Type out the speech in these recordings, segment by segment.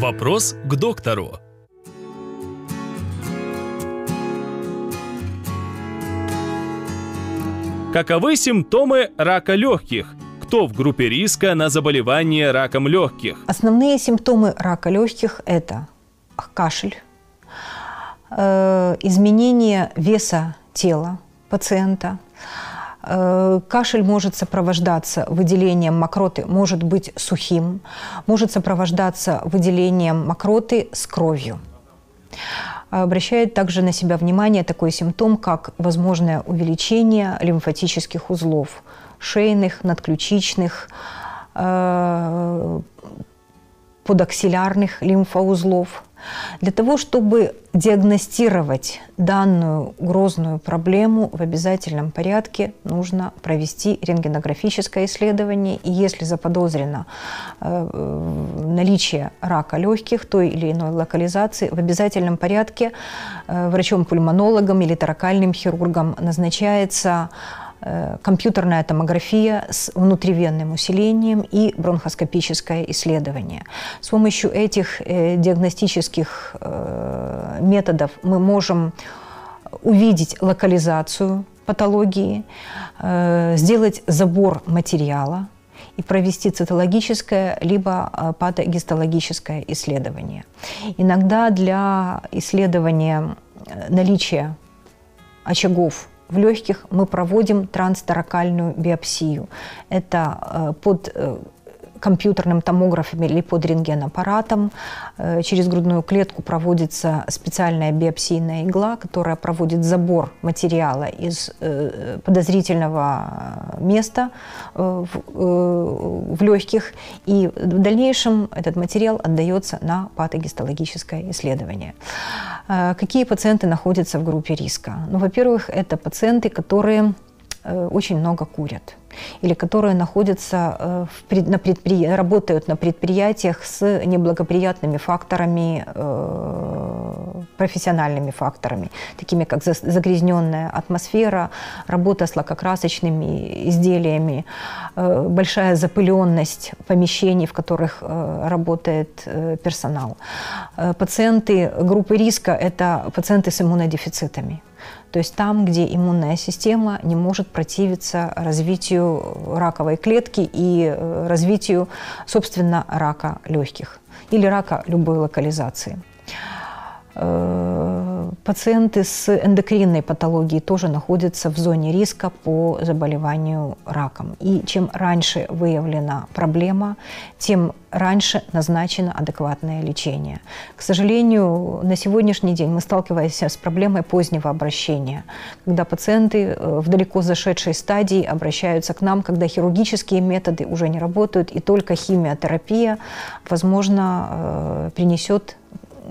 Вопрос к доктору. Каковы симптомы рака легких? Кто в группе риска на заболевание раком легких? Основные симптомы рака легких – это кашель, э, изменение веса тела пациента. Э, кашель может сопровождаться выделением мокроты, может быть сухим, может сопровождаться выделением мокроты с кровью. Обращает также на себя внимание такой симптом, как возможное увеличение лимфатических узлов, шейных, надключичных, э, подаксилярных лимфоузлов – для того, чтобы диагностировать данную грозную проблему, в обязательном порядке нужно провести рентгенографическое исследование. И если заподозрено э, наличие рака легких той или иной локализации, в обязательном порядке э, врачом-пульмонологом или таракальным хирургом назначается Э, компьютерная томография с внутривенным усилением и бронхоскопическое исследование. С помощью этих э, диагностических э, методов мы можем увидеть локализацию патологии, сделать забор материала и провести цитологическое либо патогистологическое исследование. Иногда для исследования наличия очагов в легких мы проводим трансторакальную биопсию. Это э, под э, компьютерным томографом или под рентгенаппаратом. Э, через грудную клетку проводится специальная биопсийная игла, которая проводит забор материала из подозрительного места в легких. И в дальнейшем этот материал отдается на патогистологическое исследование. Какие пациенты находятся в группе риска? Ну, во-первых, это пациенты, которые очень много курят или которые находятся э, в, на предпри... работают на предприятиях с неблагоприятными факторами, э, профессиональными факторами, такими как загрязненная атмосфера, работа с лакокрасочными изделиями, э, большая запыленность помещений, в которых работает персонал. Пациенты группы риска – это пациенты с иммунодефицитами. То есть там, где иммунная система не может противиться развитию раковой клетки и э, развитию, собственно, рака легких или рака любой локализации. Э, пациенты с эндокринной патологией тоже находятся в зоне риска по заболеванию раком. И чем раньше выявлена проблема, тем раньше назначено адекватное лечение. К сожалению, на сегодняшний день мы сталкиваемся с проблемой позднего обращения, когда пациенты э, в далеко зашедшей стадии обращаются к нам, когда хирургические методы уже не работают, и только химиотерапия, возможно, э, принесет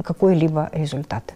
какой-либо результат.